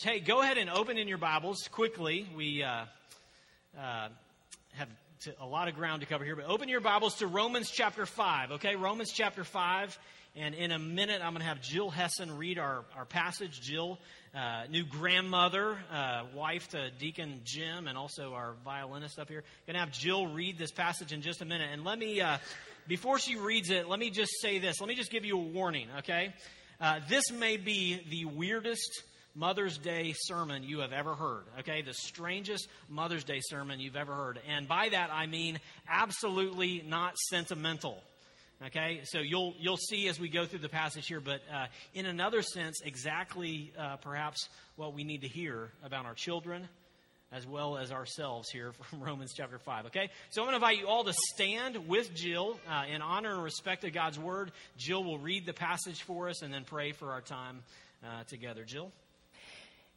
Hey, go ahead and open in your Bibles quickly. We uh, uh, have a lot of ground to cover here, but open your Bibles to Romans chapter 5, okay? Romans chapter 5. And in a minute, I'm going to have Jill Hessen read our, our passage. Jill, uh, new grandmother, uh, wife to Deacon Jim, and also our violinist up here. Going to have Jill read this passage in just a minute. And let me, uh, before she reads it, let me just say this. Let me just give you a warning, okay? Uh, this may be the weirdest Mother's Day sermon you have ever heard. Okay, the strangest Mother's Day sermon you've ever heard. And by that I mean absolutely not sentimental. Okay, so you'll you'll see as we go through the passage here, but uh, in another sense, exactly uh, perhaps what we need to hear about our children as well as ourselves here from Romans chapter 5. Okay? So I'm going to invite you all to stand with Jill uh, in honor and respect of God's word. Jill will read the passage for us and then pray for our time uh, together. Jill?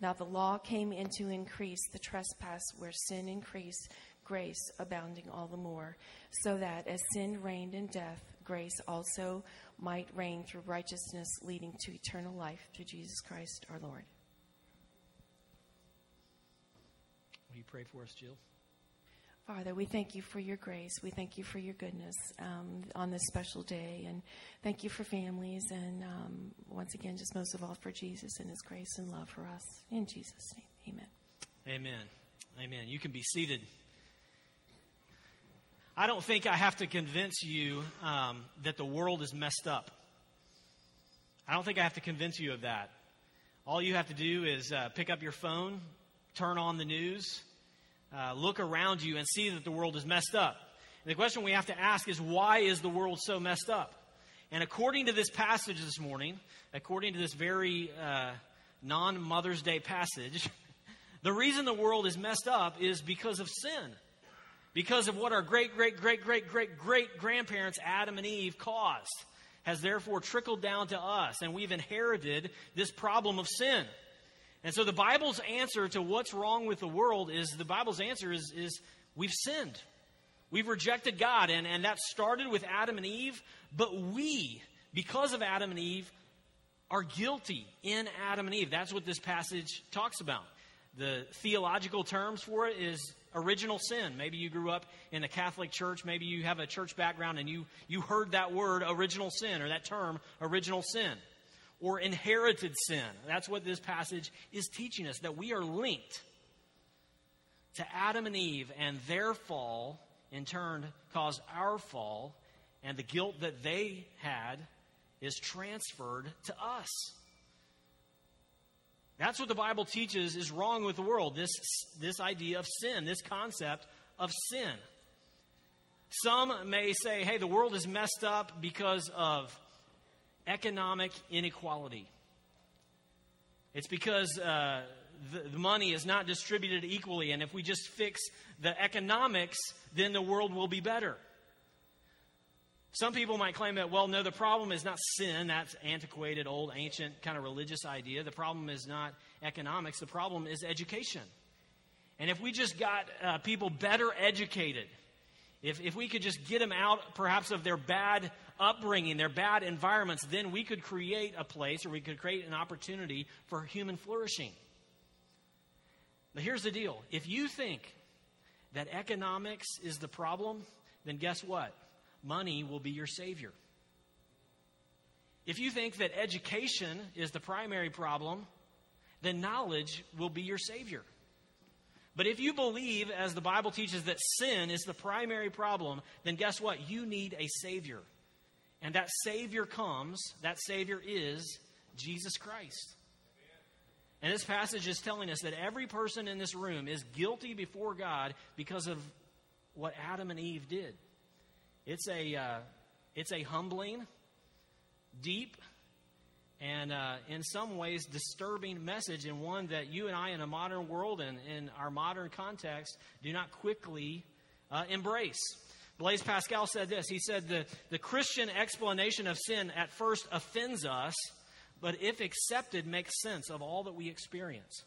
Now the law came in to increase the trespass where sin increased, grace abounding all the more, so that as sin reigned in death, grace also might reign through righteousness, leading to eternal life through Jesus Christ our Lord. Will you pray for us, Jill? Father, we thank you for your grace. We thank you for your goodness um, on this special day. And thank you for families. And um, once again, just most of all for Jesus and his grace and love for us. In Jesus' name, amen. Amen. Amen. You can be seated. I don't think I have to convince you um, that the world is messed up. I don't think I have to convince you of that. All you have to do is uh, pick up your phone, turn on the news, uh, look around you and see that the world is messed up. And the question we have to ask is why is the world so messed up? And according to this passage this morning, according to this very uh, non Mother's Day passage, the reason the world is messed up is because of sin. Because of what our great, great, great, great, great, great grandparents, Adam and Eve, caused, has therefore trickled down to us. And we've inherited this problem of sin. And so the Bible's answer to what's wrong with the world is the Bible's answer is, is we've sinned. We've rejected God. And, and that started with Adam and Eve. But we, because of Adam and Eve, are guilty in Adam and Eve. That's what this passage talks about. The theological terms for it is original sin. Maybe you grew up in a Catholic church. Maybe you have a church background and you, you heard that word original sin or that term original sin or inherited sin. That's what this passage is teaching us that we are linked to Adam and Eve, and their fall in turn caused our fall, and the guilt that they had is transferred to us. That's what the Bible teaches is wrong with the world this, this idea of sin, this concept of sin. Some may say, hey, the world is messed up because of economic inequality. It's because uh, the, the money is not distributed equally, and if we just fix the economics, then the world will be better. Some people might claim that, well, no, the problem is not sin. That's antiquated, old, ancient kind of religious idea. The problem is not economics. The problem is education. And if we just got uh, people better educated, if, if we could just get them out, perhaps, of their bad upbringing, their bad environments, then we could create a place or we could create an opportunity for human flourishing. But here's the deal if you think that economics is the problem, then guess what? Money will be your savior. If you think that education is the primary problem, then knowledge will be your savior. But if you believe, as the Bible teaches, that sin is the primary problem, then guess what? You need a Savior. And that Savior comes, that Savior is Jesus Christ. And this passage is telling us that every person in this room is guilty before God because of what Adam and Eve did. It's a, uh, it's a humbling, deep, and uh, in some ways disturbing message, and one that you and I, in a modern world and in our modern context, do not quickly uh, embrace. Blaise Pascal said this. He said, the, the Christian explanation of sin at first offends us, but if accepted, makes sense of all that we experience.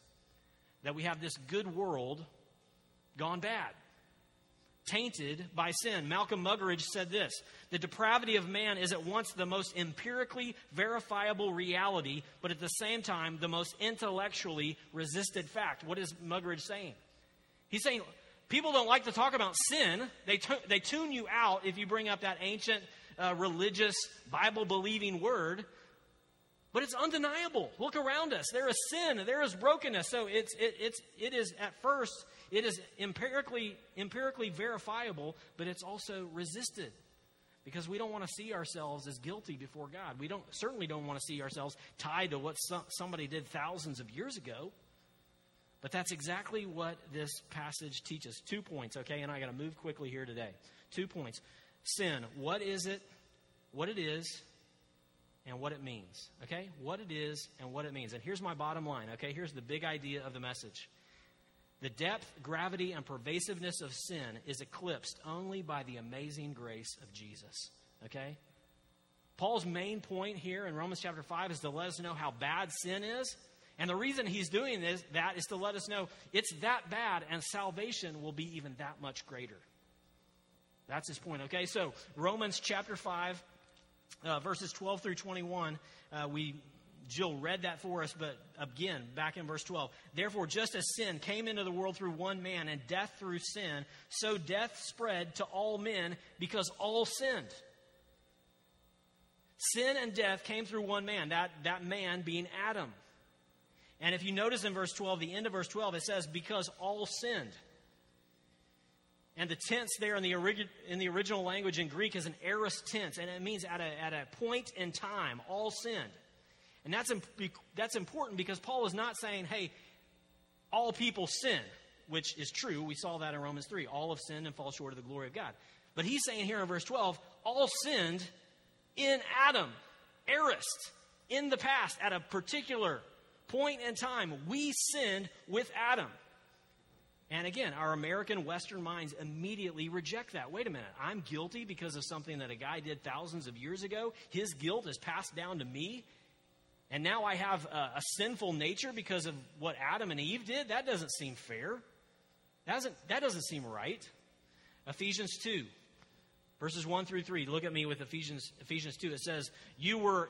That we have this good world gone bad tainted by sin. Malcolm Muggeridge said this The depravity of man is at once the most empirically verifiable reality, but at the same time, the most intellectually resisted fact. What is Muggeridge saying? He's saying people don't like to talk about sin, they, t- they tune you out if you bring up that ancient uh, religious, Bible believing word. But it's undeniable. Look around us. There is sin. There is brokenness. So it's, it, it's, it is at first it is empirically, empirically verifiable, but it's also resisted because we don't want to see ourselves as guilty before God. We don't, certainly don't want to see ourselves tied to what somebody did thousands of years ago. But that's exactly what this passage teaches. Two points, okay? And I got to move quickly here today. Two points. Sin, what is it, what it is, and what it means, okay? What it is and what it means. And here's my bottom line, okay? Here's the big idea of the message. The depth, gravity, and pervasiveness of sin is eclipsed only by the amazing grace of Jesus. Okay? Paul's main point here in Romans chapter 5 is to let us know how bad sin is. And the reason he's doing this, that is to let us know it's that bad and salvation will be even that much greater. That's his point. Okay, so Romans chapter 5, uh, verses 12 through 21, uh, we Jill read that for us, but again, back in verse 12. Therefore, just as sin came into the world through one man and death through sin, so death spread to all men because all sinned. Sin and death came through one man, that, that man being Adam. And if you notice in verse 12, the end of verse 12, it says, because all sinned. And the tense there in the, in the original language in Greek is an aorist tense, and it means at a, at a point in time, all sinned. And that's, imp- that's important because Paul is not saying, hey, all people sin, which is true. We saw that in Romans 3. All have sinned and fall short of the glory of God. But he's saying here in verse 12, all sinned in Adam, aorist, in the past, at a particular point in time. We sinned with Adam. And again, our American Western minds immediately reject that. Wait a minute, I'm guilty because of something that a guy did thousands of years ago. His guilt is passed down to me, and now I have a, a, sinful nature because of what Adam and Eve did? That doesn't seem fair. That doesn't, that doesn't seem right. Ephesians 2, verses 1 through 3. Look at me with Ephesians, Ephesians 2. It says, You were,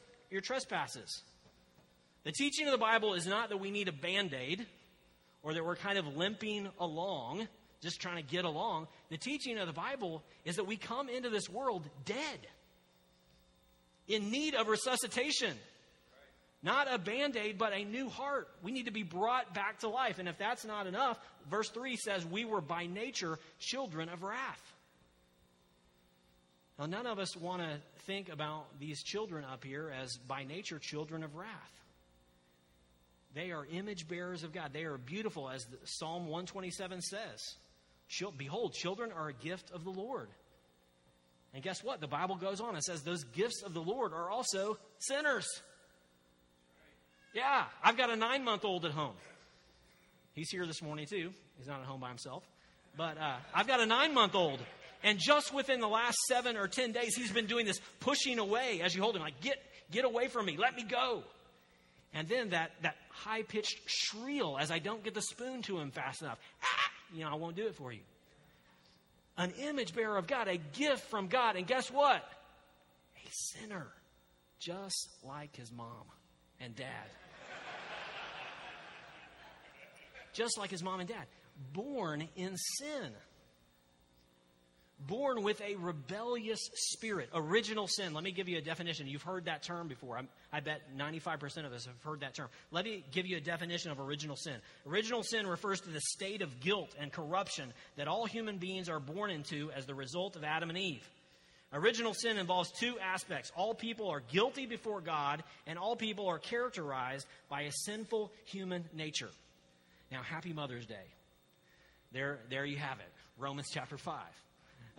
your trespasses. The teaching of the Bible is not that we need a band aid or that we're kind of limping along just trying to get along. The teaching of the Bible is that we come into this world dead, in need of resuscitation. Not a band aid, but a new heart. We need to be brought back to life. And if that's not enough, verse 3 says, We were by nature children of wrath. Now, none of us want to think about these children up here as by nature children of wrath. They are image bearers of God. They are beautiful, as Psalm 127 says. Behold, children are a gift of the Lord. And guess what? The Bible goes on and says those gifts of the Lord are also sinners. Yeah, I've got a nine month old at home. He's here this morning too. He's not at home by himself. But uh, I've got a nine month old. And just within the last seven or ten days, he's been doing this pushing away as you hold him, like, get, get away from me, let me go. And then that, that high pitched shrill as I don't get the spoon to him fast enough. Ah, you know, I won't do it for you. An image bearer of God, a gift from God. And guess what? A sinner, just like his mom and dad. just like his mom and dad. Born in sin born with a rebellious spirit. Original sin. Let me give you a definition. You've heard that term before. I'm, i bet 95% of us have heard that term. Let me give you a definition of original sin. Original sin refers to the state of guilt and corruption that all human beings are born into as the result of Adam and Eve. Original sin involves two aspects. All people are guilty before God, and all people are characterized by a sinful human nature. Now, happy Mother's Day. There, there you have it. Romans chapter 5.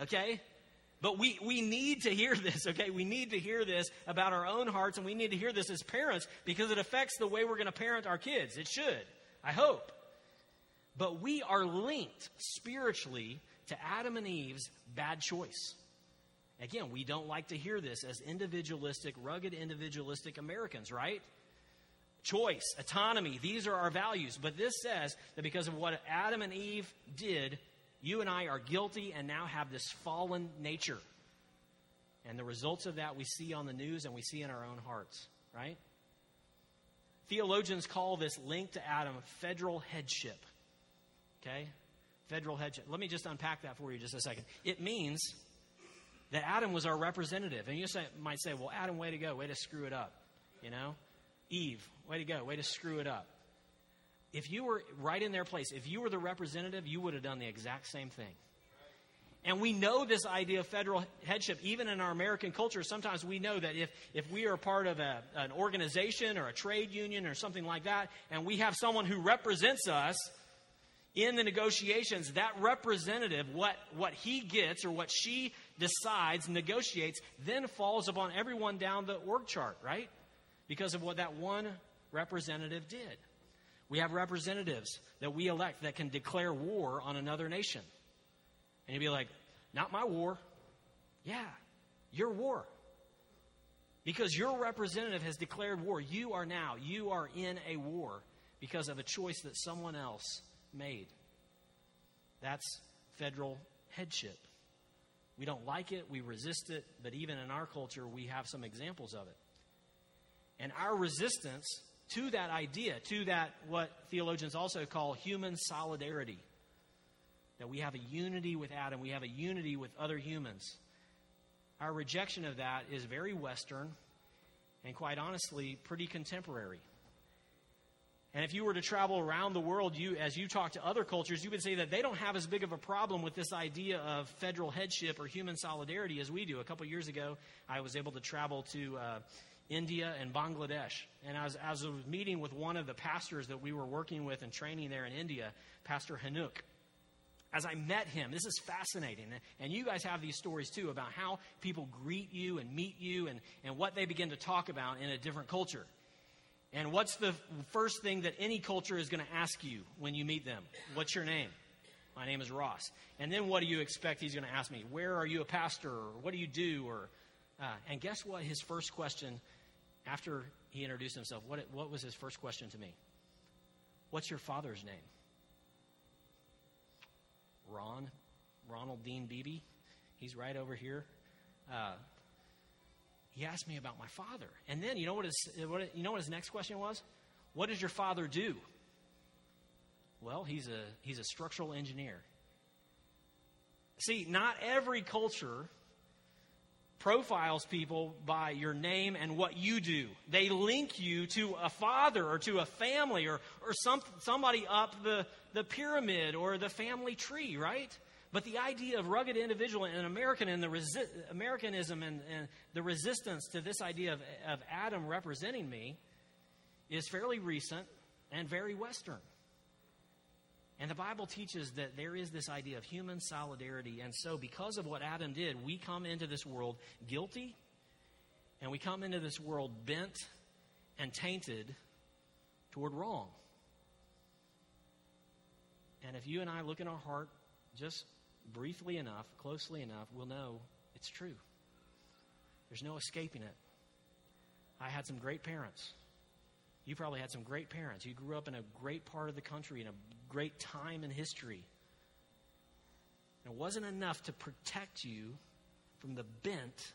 Okay? But we, we need to hear this, okay? We need to hear this about our own hearts, and we need to hear this as parents because it affects the way we're going to parent our kids. It should, I hope. But we are linked spiritually to Adam and Eve's bad choice. Again, we don't like to hear this as individualistic, rugged individualistic Americans, right? Choice, autonomy, these are our values. But this says that because of what Adam and Eve did, you and I are guilty and now have this fallen nature. And the results of that we see on the news and we see in our own hearts, right? Theologians call this link to Adam federal headship. Okay? Federal headship. Let me just unpack that for you just a second. It means that Adam was our representative. And you say, might say, well, Adam, way to go, way to screw it up. You know? Eve, way to go, way to screw it up if you were right in their place, if you were the representative, you would have done the exact same thing. And we know this idea of federal headship, even in our American culture. Sometimes we know that if, if we are part of a, an organization or a trade union or something like that, and we have someone who represents us in the negotiations, that representative, what, what he gets or what she decides, negotiates, then falls upon everyone down the org chart, right? Because of what that one representative did. We have representatives that we elect that can declare war on another nation. And you'd be like, not my war. Yeah, your war. Because your representative has declared war. You are now, you are in a war because of a choice that someone else made. That's federal headship. We don't like it, we resist it, but even in our culture, we have some examples of it. And our resistance to that idea, to that what theologians also call human solidarity. That we have a unity with Adam, we have a unity with other humans. Our rejection of that is very Western and, quite honestly, pretty contemporary. And if you were to travel around the world, you, as you talk to other cultures, you would say that they don't have as big of a problem with this idea of federal headship or human solidarity as we do. A couple years ago, I was able to travel to uh, India and Bangladesh. And as, as I was meeting with one of the pastors that we were working with and training there in India, Pastor Hanuk, as I met him, this is fascinating. And you guys have these stories too about how people greet you and meet you and, and what they begin to talk about in a different culture. And what's the first thing that any culture is going to ask you when you meet them? What's your name? My name is Ross. And then what do you expect he's going to ask me? Where are you a pastor? Or what do you do? Or uh, and guess what? His first question after he introduced himself, what, what was his first question to me? What's your father's name? Ron, Ronald Dean Beebe. He's right over here. Uh, he asked me about my father. And then, you know what, his, what, you know what his next question was? What does your father do? Well, he's a, he's a structural engineer. See, not every culture profiles people by your name and what you do. They link you to a father or to a family or, or some, somebody up the, the pyramid or the family tree, right? But the idea of rugged individual and American and the resi- Americanism and, and the resistance to this idea of, of Adam representing me is fairly recent and very Western. And the Bible teaches that there is this idea of human solidarity. And so, because of what Adam did, we come into this world guilty, and we come into this world bent and tainted toward wrong. And if you and I look in our heart just briefly enough, closely enough, we'll know it's true. There's no escaping it. I had some great parents. You probably had some great parents. You grew up in a great part of the country, in a great time in history. And it wasn't enough to protect you from the bent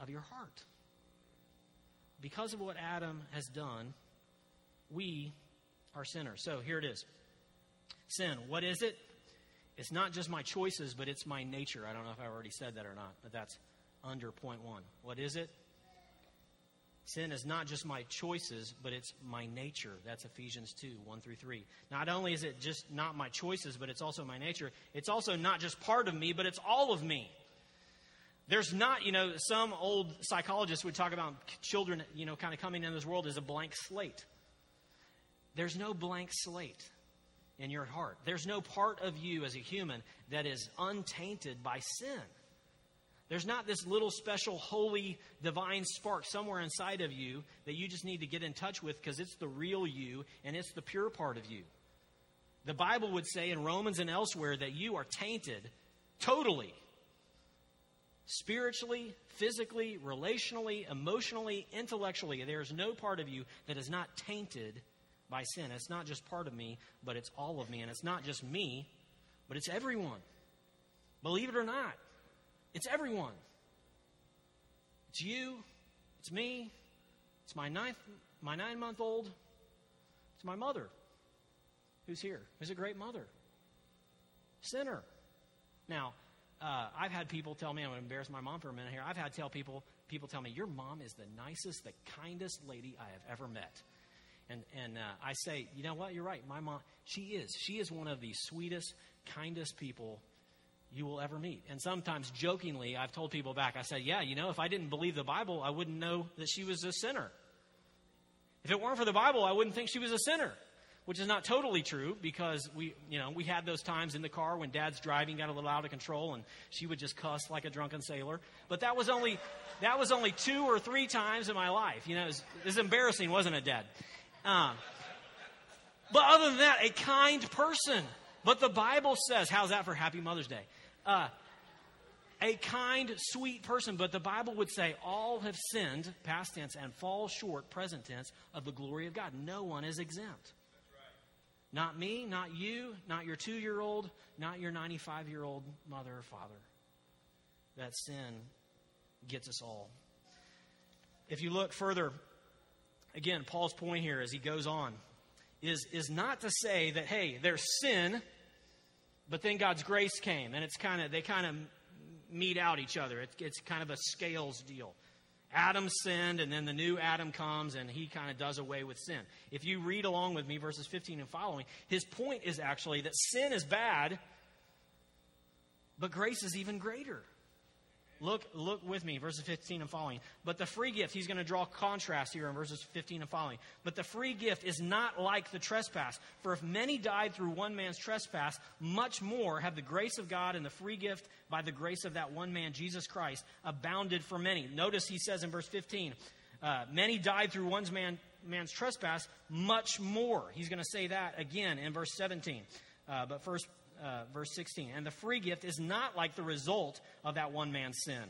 of your heart. Because of what Adam has done, we are sinners. So here it is sin. What is it? It's not just my choices, but it's my nature. I don't know if I already said that or not, but that's under point one. What is it? Sin is not just my choices, but it's my nature. That's Ephesians 2 1 through 3. Not only is it just not my choices, but it's also my nature, it's also not just part of me, but it's all of me. There's not, you know, some old psychologists would talk about children, you know, kind of coming into this world as a blank slate. There's no blank slate in your heart. There's no part of you as a human that is untainted by sin. There's not this little special holy divine spark somewhere inside of you that you just need to get in touch with because it's the real you and it's the pure part of you. The Bible would say in Romans and elsewhere that you are tainted totally. Spiritually, physically, relationally, emotionally, intellectually, there is no part of you that is not tainted by sin. It's not just part of me, but it's all of me. And it's not just me, but it's everyone. Believe it or not. It's everyone. It's you. It's me. It's my ninth, my nine month old. It's my mother who's here, who's a great mother. Sinner. Now, uh, I've had people tell me, I'm going to embarrass my mom for a minute here. I've had tell people, people tell me, your mom is the nicest, the kindest lady I have ever met. And, and uh, I say, you know what? You're right. My mom, she is. She is one of the sweetest, kindest people you will ever meet. And sometimes jokingly, I've told people back, I said, yeah, you know, if I didn't believe the Bible, I wouldn't know that she was a sinner. If it weren't for the Bible, I wouldn't think she was a sinner. Which is not totally true because we, you know, we had those times in the car when dad's driving got a little out of control and she would just cuss like a drunken sailor. But that was only, that was only two or three times in my life. You know, it was, embarrassing, wasn't it, dad? Uh, but other than that, a kind person. But the Bible says, how's that for Happy Mother's Day? Uh, a kind, sweet person, but the Bible would say all have sinned, past tense, and fall short, present tense, of the glory of God. No one is exempt. Not me, not you, not your two year old, not your 95 year old mother or father. That sin gets us all. If you look further, again, Paul's point here as he goes on is, is not to say that, hey, there's sin but then God's grace came, and it's kind of they kind of meet out each other. It's, it's kind of a scales deal. Adam sinned, and then the new Adam comes, and he kind of does away with sin. If you read along with me, verses 15 and following, his point is actually that sin is bad, but grace is even greater. Look, look with me, verses 15 and following. But the free gift, he's going to draw contrast here in verses 15 and following. But the free gift is not like the trespass. For if many died through one man's trespass, much more have the grace of God and the free gift by the grace of that one man, Jesus Christ, abounded for many. Notice he says in verse 15, uh, many died through one man, man's trespass, much more. He's going to say that again in verse 17. Uh, but first, uh, verse 16. And the free gift is not like the result of that one man's sin.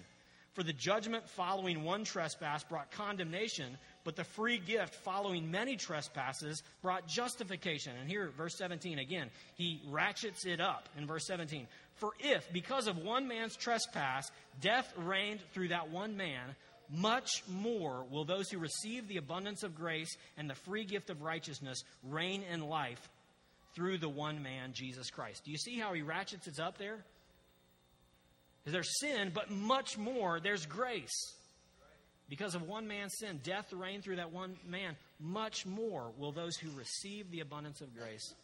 For the judgment following one trespass brought condemnation, but the free gift following many trespasses brought justification. And here, verse 17 again, he ratchets it up in verse 17. For if, because of one man's trespass, death reigned through that one man, much more will those who receive the abundance of grace and the free gift of righteousness reign in life through the one man, Jesus Christ. Do you see how he ratchets it up there? There's sin, but much more, there's grace. Because of one man's sin, death reigned through that one man. Much more will those who receive the abundance of grace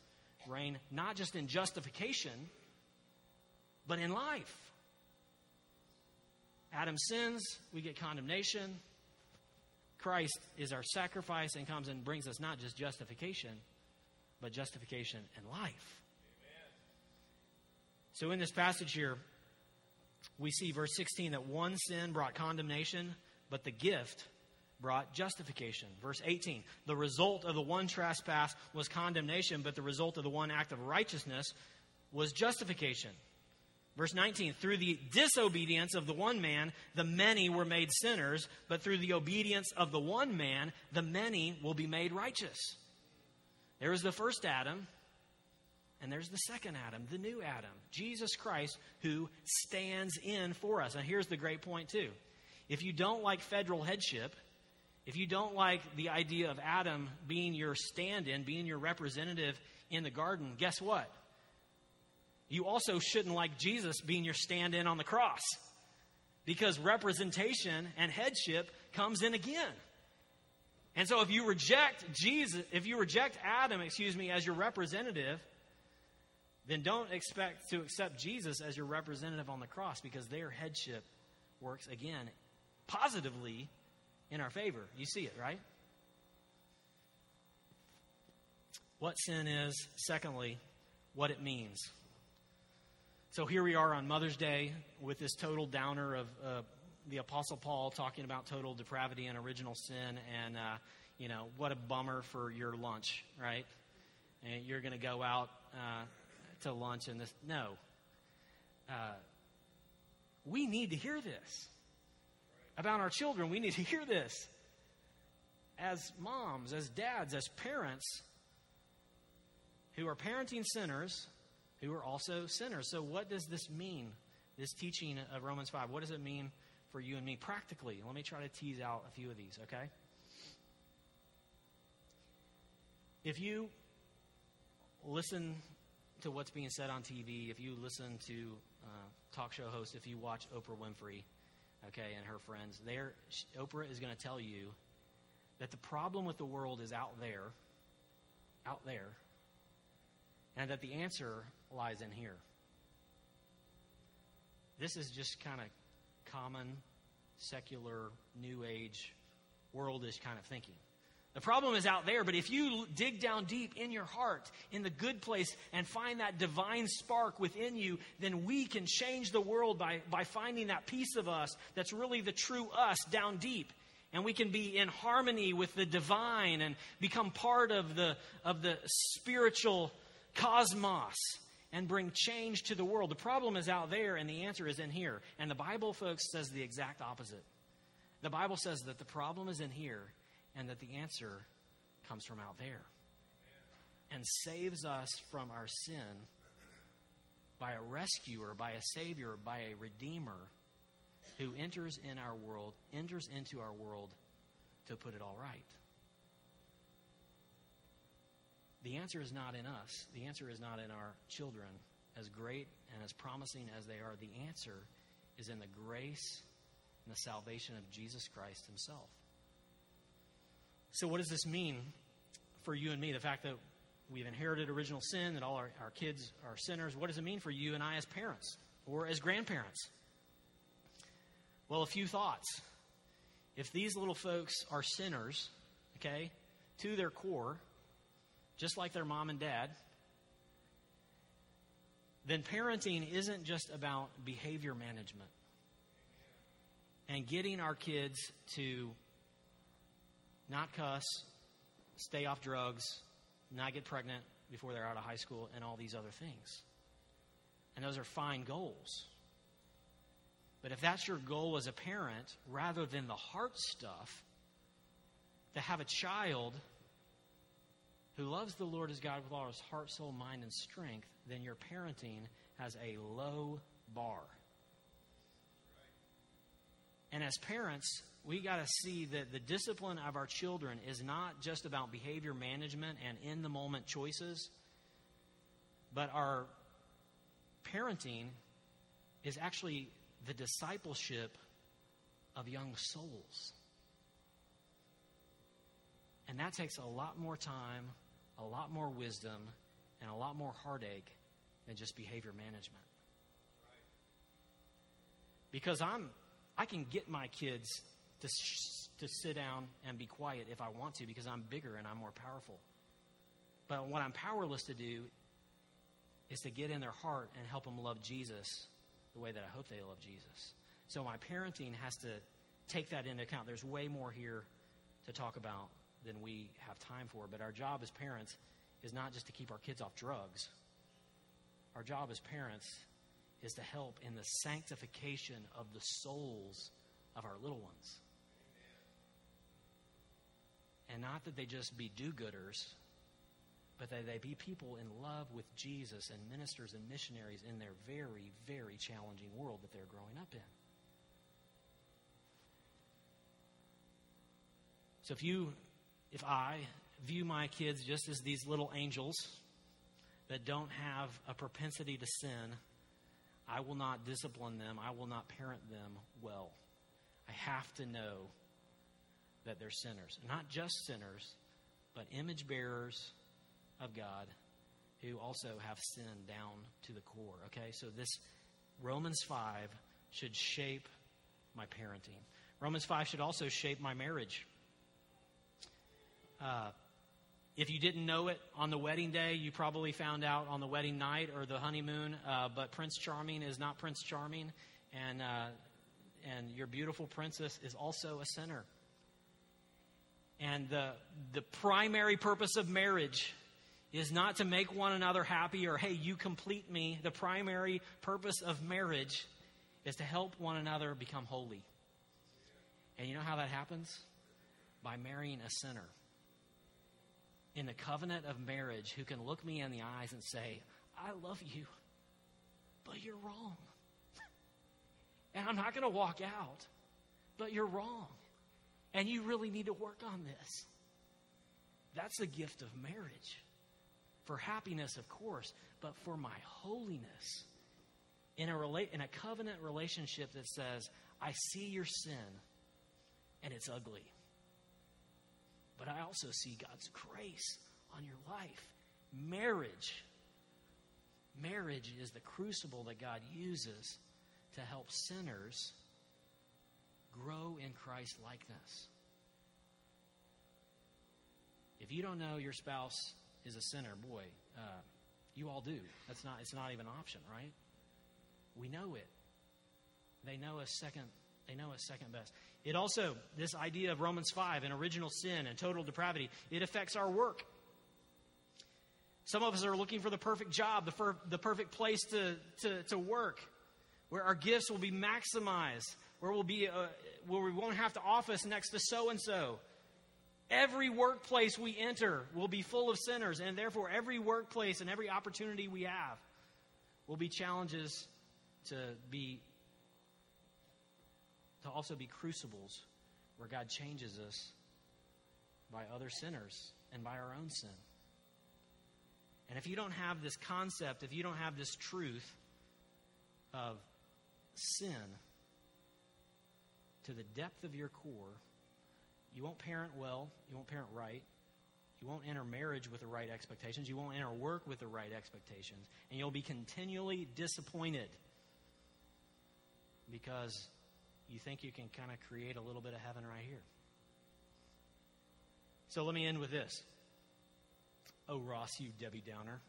reign, not just in justification, but in life. Adam sins, we get condemnation. Christ is our sacrifice and comes and brings us not just justification, but justification and life. So in this passage here, we see verse 16 that one sin brought condemnation, but the gift brought justification. Verse 18, the result of the one trespass was condemnation, but the result of the one act of righteousness was justification. Verse 19, through the disobedience of the one man, the many were made sinners, but through the obedience of the one man, the many will be made righteous. There is the first Adam, and there's the second Adam, the new Adam, Jesus Christ, who stands in for us. And here's the great point, too. If you don't like federal headship, if you don't like the idea of Adam being your stand in, being your representative in the garden, guess what? You also shouldn't like Jesus being your stand in on the cross. Because representation and headship comes in again. And so if you reject Jesus, if you reject Adam, excuse me, as your representative, then don't expect to accept Jesus as your representative on the cross because their headship works again positively in our favor. You see it, right? What sin is, secondly, what it means. So here we are on Mother's Day with this total downer of uh, the Apostle Paul talking about total depravity and original sin, and uh, you know what a bummer for your lunch, right? And you're going to go out uh, to lunch and this. No, uh, we need to hear this about our children. We need to hear this as moms, as dads, as parents who are parenting sinners who are also sinners. So, what does this mean, this teaching of Romans 5? What does it mean for you and me practically? Let me try to tease out a few of these, okay? If you listen to what's being said on TV, if you listen to uh, talk show hosts, if you watch Oprah Winfrey, okay, and her friends, there, Oprah is going to tell you that the problem with the world is out there, out there, and that the answer lies in here. This is just kind of common, secular, new age, worldish kind of thinking. The problem is out there, but if you dig down deep in your heart, in the good place, and find that divine spark within you, then we can change the world by, by finding that piece of us that's really the true us down deep. And we can be in harmony with the divine and become part of the, of the spiritual cosmos and bring change to the world. The problem is out there, and the answer is in here. And the Bible, folks, says the exact opposite. The Bible says that the problem is in here, and that the answer comes from out there. And saves us from our sin by a rescuer, by a savior, by a redeemer who enters in our world, enters into our world to put it all right. The answer is not in us. The answer is not in our children, as great and as promising as they are. The answer is in the grace and the salvation of Jesus Christ Himself. So, what does this mean for you and me? The fact that we've inherited original sin, that all our, our kids are sinners. What does it mean for you and I as parents or as grandparents? Well, a few thoughts. If these little folks are sinners, okay, to their core, just like their mom and dad, then parenting isn't just about behavior management and getting our kids to not cuss, stay off drugs, not get pregnant before they're out of high school, and all these other things. And those are fine goals. But if that's your goal as a parent, rather than the heart stuff, to have a child who loves the Lord his God with all his heart, soul, mind, and strength, then your parenting has a low bar. And as parents, we got to see that the discipline of our children is not just about behavior management and in the moment choices, but our parenting is actually the discipleship of young souls. And that takes a lot more time, a lot more wisdom, and a lot more heartache than just behavior management. Because I'm, I can get my kids to, sh- to sit down and be quiet if I want to because I'm bigger and I'm more powerful. But what I'm powerless to do is to get in their heart and help them love Jesus the way that I hope they love Jesus. So my parenting has to take that into account. There's way more here to talk about than we have time for. But our job as parents is not just to keep our kids off drugs. Our job as parents is to help in the sanctification of the souls of our little ones. And not that they just be do gooders, but that they be people in love with Jesus and ministers and missionaries in their very, very challenging world that they're growing up in. So if you, if I view my kids just as these little angels that don't have a propensity to sin, I will not discipline them. I will not parent them well. I have to know that they're sinners. Not just sinners, but image bearers of God who also have sin down to the core. Okay, so this Romans 5 should shape my parenting. Romans 5 should also shape my marriage. Uh, if you didn't know it on the wedding day, you probably found out on the wedding night or the honeymoon. Uh, but Prince Charming is not Prince Charming, and uh, and your beautiful princess is also a sinner. And the the primary purpose of marriage is not to make one another happy or hey, you complete me. The primary purpose of marriage is to help one another become holy. And you know how that happens? By marrying a sinner in the covenant of marriage who can look me in the eyes and say, I love you, but you're wrong. and I'm not going to walk out, but you're wrong. And you really need to work on this. That's the gift of marriage. For happiness, of course, but for my holiness. In a, rela- in a covenant relationship that says, I see your sin and it's ugly but I also see God's grace on your life. Marriage. Marriage is the crucible that God uses to help sinners grow in Christ likeness. If you don't know your spouse is a sinner, boy, uh, you all do. That's not. It's not even an option, right? We know it. They know us second. They know us second best. It also, this idea of Romans 5 and original sin and total depravity, it affects our work. Some of us are looking for the perfect job, the, the perfect place to, to, to work, where our gifts will be maximized, where, we'll be, uh, where we won't have to office next to so and so. Every workplace we enter will be full of sinners, and therefore, every workplace and every opportunity we have will be challenges to be to also be crucibles where God changes us by other sinners and by our own sin. And if you don't have this concept, if you don't have this truth of sin to the depth of your core, you won't parent well, you won't parent right, you won't enter marriage with the right expectations, you won't enter work with the right expectations, and you'll be continually disappointed because you think you can kind of create a little bit of heaven right here. So let me end with this. Oh, Ross, you Debbie Downer.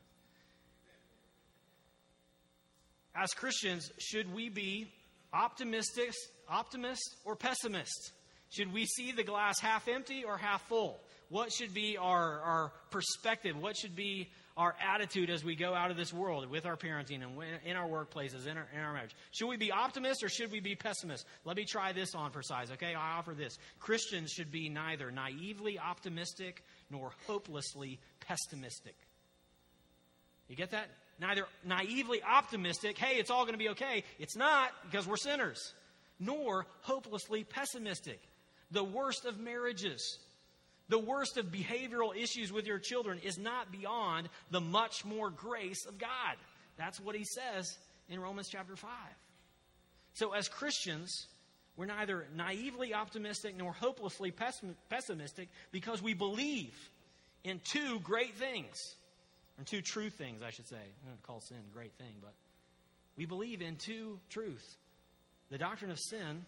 As Christians, should we be optimistic, optimists or pessimists? Should we see the glass half empty or half full? What should be our, our perspective? What should be our attitude as we go out of this world with our parenting and in our workplaces, in our, in our marriage. Should we be optimists or should we be pessimists? Let me try this on for size, okay? I offer this. Christians should be neither naively optimistic nor hopelessly pessimistic. You get that? Neither naively optimistic, hey, it's all going to be okay. It's not because we're sinners. Nor hopelessly pessimistic. The worst of marriages the worst of behavioral issues with your children is not beyond the much more grace of God. That's what he says in Romans chapter 5. So, as Christians, we're neither naively optimistic nor hopelessly pessimistic because we believe in two great things, or two true things, I should say. I don't call sin a great thing, but we believe in two truths the doctrine of sin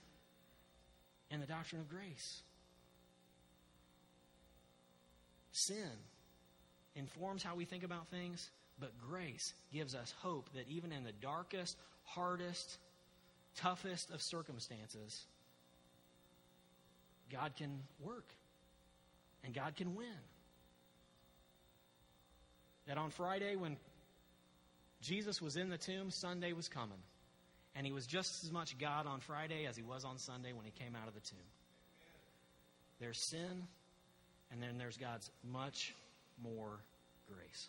and the doctrine of grace. Sin informs how we think about things, but grace gives us hope that even in the darkest, hardest, toughest of circumstances, God can work and God can win. That on Friday, when Jesus was in the tomb, Sunday was coming. And he was just as much God on Friday as he was on Sunday when he came out of the tomb. There's sin, and then there's God's much more grace.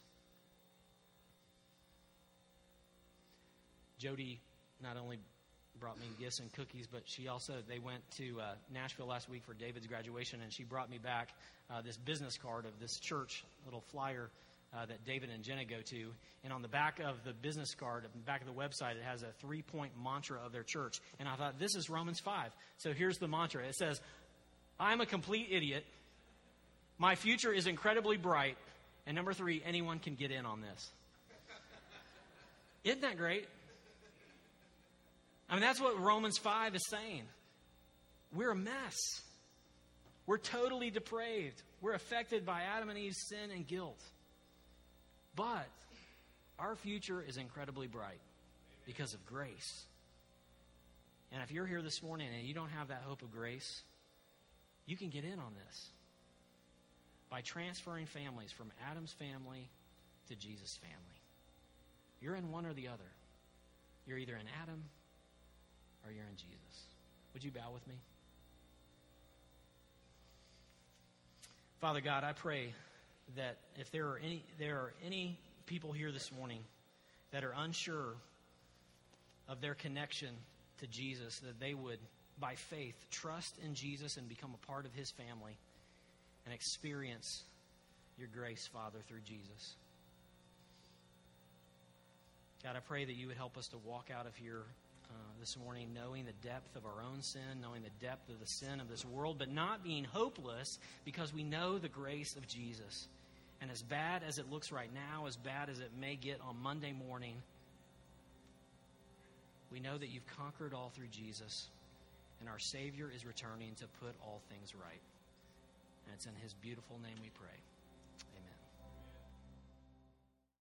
Jody not only brought me gifts and cookies, but she also, they went to uh, Nashville last week for David's graduation, and she brought me back uh, this business card of this church, little flyer uh, that David and Jenna go to. And on the back of the business card, the back of the website, it has a three point mantra of their church. And I thought, this is Romans 5. So here's the mantra it says, I'm a complete idiot. My future is incredibly bright. And number three, anyone can get in on this. Isn't that great? I mean, that's what Romans 5 is saying. We're a mess. We're totally depraved. We're affected by Adam and Eve's sin and guilt. But our future is incredibly bright because of grace. And if you're here this morning and you don't have that hope of grace, you can get in on this by transferring families from Adam's family to Jesus' family. You're in one or the other. You're either in Adam or you're in Jesus. Would you bow with me? Father God, I pray that if there are any there are any people here this morning that are unsure of their connection to Jesus, that they would, by faith, trust in Jesus and become a part of his family and experience your grace, Father, through Jesus. God, I pray that you would help us to walk out of here uh, this morning knowing the depth of our own sin, knowing the depth of the sin of this world, but not being hopeless because we know the grace of Jesus. And as bad as it looks right now, as bad as it may get on Monday morning, we know that you've conquered all through Jesus, and our Savior is returning to put all things right. And it's in His beautiful name we pray.